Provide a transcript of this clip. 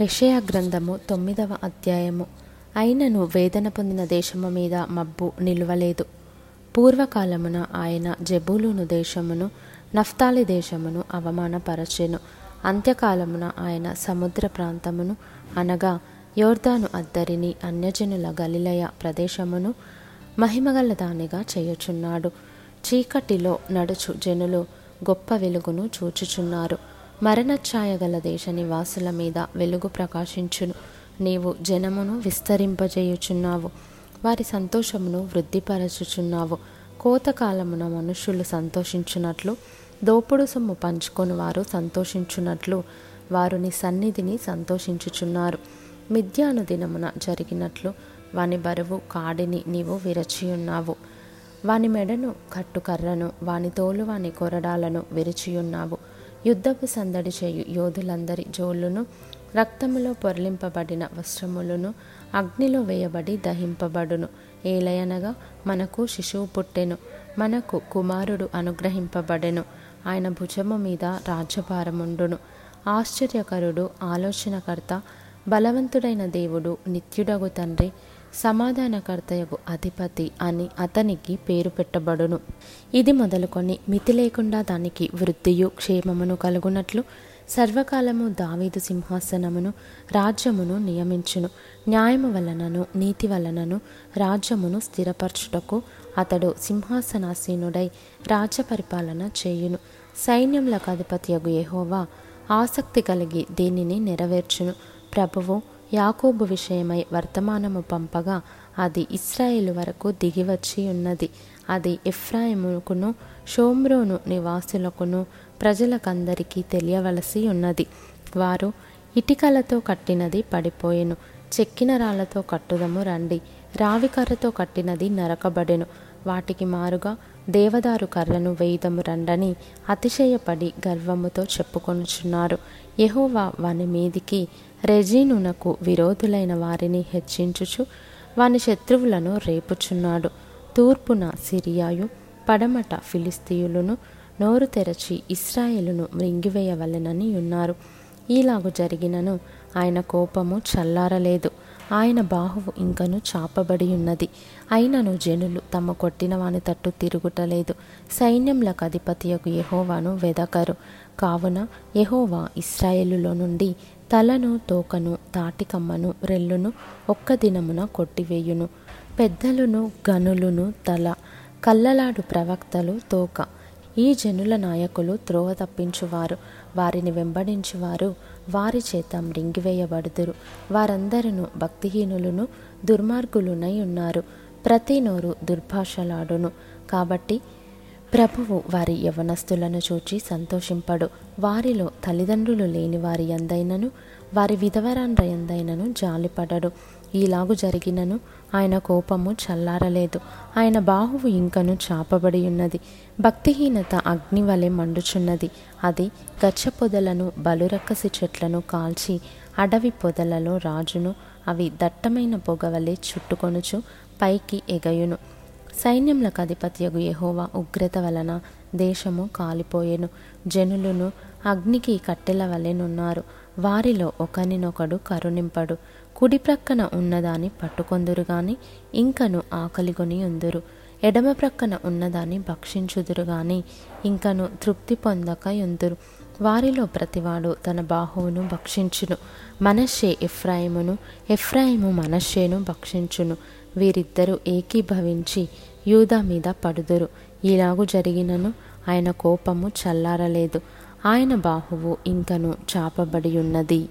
యెషయా గ్రంథము తొమ్మిదవ అధ్యాయము. అయినను వేదన పొందిన దేశము మీద మబ్బు నిలువలేదు. పూర్వకాలమున ఆయన జబూలును దేశమును నఫ్తాలి దేశమును అవమానపరచెను. అంత్యకాలమున ఆయన సముద్ర ప్రాంతమును అనగా యోర్దాను అద్దరిని అన్యజనుల గలిలయ ప్రదేశమును మహిమగల దానిగా చేయుచున్నాడు. చీకటిలో నడుచు జనులు గొప్ప వెలుగును చూచుచున్నారు. మరణఛాయగల దేశ నివాసుల మీద వెలుగు ప్రకాశించును. నీవు జనమును విస్తరింపజేయుచున్నావు. వారి సంతోషమును వృద్ధిపరచుచున్నావు. కోతకాలమున మనుషులు సంతోషించున్నట్లు దోపుడు సొమ్ము పంచుకొని వారు సంతోషించున్నట్లు వారు నీ సన్నిధిని సంతోషించుచున్నారు. మిథ్యాను దినమున జరిగినట్లు వాని బరువు కాడిని నీవు విరచియున్నావు. వాని మెడను కట్టుకర్రను వాని తోలు వాని కొరడాలను విరిచియున్నావు. యుద్ధపు సందడి చేయు యోధులందరి జోళ్ళును రక్తములో పొరలింపబడిన వస్త్రములను అగ్నిలో వేయబడి దహింపబడును. ఏలయనగా మనకు శిశువు పుట్టెను మనకు కుమారుడు అనుగ్రహింపబడెను. ఆయన భుజము మీద రాజ్యభారముండును. ఆశ్చర్యకరుడు ఆలోచనకర్త బలవంతుడైన దేవుడు నిత్యుడగు తండ్రి సమాధానకర్తయగు అధిపతి అని అతనికి పేరు పెట్టబడును. ఇది మొదలుకొని మితి లేకుండా దానికి వృద్ధియు క్షేమమును కలుగునట్లు సర్వకాలము దావీదు సింహాసనమును రాజ్యమును నియమించును. న్యాయము వలనను నీతి వలనను రాజ్యమును స్థిరపరచుటకు అతడు సింహాసనాసీనుడై రాజ్య పరిపాలన చేయును. సైన్యములకు అధిపతియగు ఎహోవా ఆసక్తి కలిగి దీనిని నెరవేర్చును. ప్రభువు యాకోబు విషయమై వర్తమానము పంపగా అది ఇస్రాయేలు వరకు దిగివచ్చి ఉన్నది. అది ఎఫ్రాయిముకును షోమ్రోను నివాసులకును ప్రజలకందరికీ తెలియవలసి ఉన్నది. వారు ఇటికలతో కట్టినది పడిపోయెను. చెక్కిన రాళ్ళతో కట్టుదము రండి. రావికర్రతో కట్టినది నరకబడెను. వాటికి మారుగా దేవదారు కర్రను వేయుదము రండని అతిశయపడి గర్వముతో చెప్పుకొనుచున్నారు. యహోవా వాని మీదికి రెజీనునకు విరోధులైన వారిని హెచ్చించుచు వాని శత్రువులను రేపుచున్నాడు. తూర్పున సిరియాయు పడమట ఫిలిస్తీయులను నోరు తెరచి ఇస్రాయేలును మృంగివేయవలెనని ఉన్నారు. ఈలాగు జరిగినను ఆయన కోపము చల్లారలేదు. ఆయన బాహువు ఇంకను చాపబడి ఉన్నది. అయినను జనులు తమ కొట్టిన వాని తట్టు తిరుగుటలేదు. సైన్యములకు అధిపతియకు యహోవాను వెదకరు. కావున యహోవా ఇస్రాయేలులో నుండి తలను తోకను తాటికమ్మను రెల్లును ఒక్క దినమున కొట్టివేయును. పెద్దలును గనులును తల కల్లలాడు ప్రవక్తలు తోక. ఈ జనుల నాయకులు త్రోవ తప్పించువారు. వారిని వెంబడించువారు వారి చేత మృంగివేయబడుదురు. వారందరూ భక్తిహీనులను దుర్మార్గులునై ఉన్నారు. ప్రతి నోరు దుర్భాషలాడును. కాబట్టి ప్రభువు వారి యవనస్తులను చూచి సంతోషింపడు. వారిలో తల్లిదండ్రులు లేని వారి ఎందైనను వారి విధవరాండ్ర ఎందైనను జాలిపడడు. ఈలాగు జరిగినను ఆయన కోపము చల్లారలేదు. ఆయన బాహువు ఇంకను చాపబడి ఉన్నది. భక్తిహీనత అగ్ని వలె మండుచున్నది. అది గచ్చ పొదలను బలురక్కసి చెట్లను కాల్చి అడవి పొదలలో రాజును అవి దట్టమైన పొగవలే చుట్టుకొనుచు పైకి ఎగయును. సైన్యములకు అధిపత్యగు యహోవా ఉగ్రత వలన దేశము కాలిపోయెను. జనులను అగ్నికి కట్టెల వలెనున్నారు వారిలో ఒకనినొకడు కరుణింపడు. కుడి ప్రక్కన ఉన్నదాని పట్టుకొందురు గాని ఇంకను ఆకలిగొని ఉందురు. ఎడమ ప్రక్కన ఉన్నదాన్ని భక్షించుదురు గాని ఇంకను తృప్తి పొందక ఉందురు వారిలో ప్రతివాడు తన బాహువును భక్షించును. మనషే ఎఫ్రాయిమును ఎఫ్రాయిము మనషేను భక్షించును. వీరిద్దరూ ఏకీభవించి యూదా మీద పడుదురు. ఇలాగు జరిగినను ఆయన కోపము చల్లారలేదు. ఆయన బాహువు ఇంకను చాపబడి ఉన్నది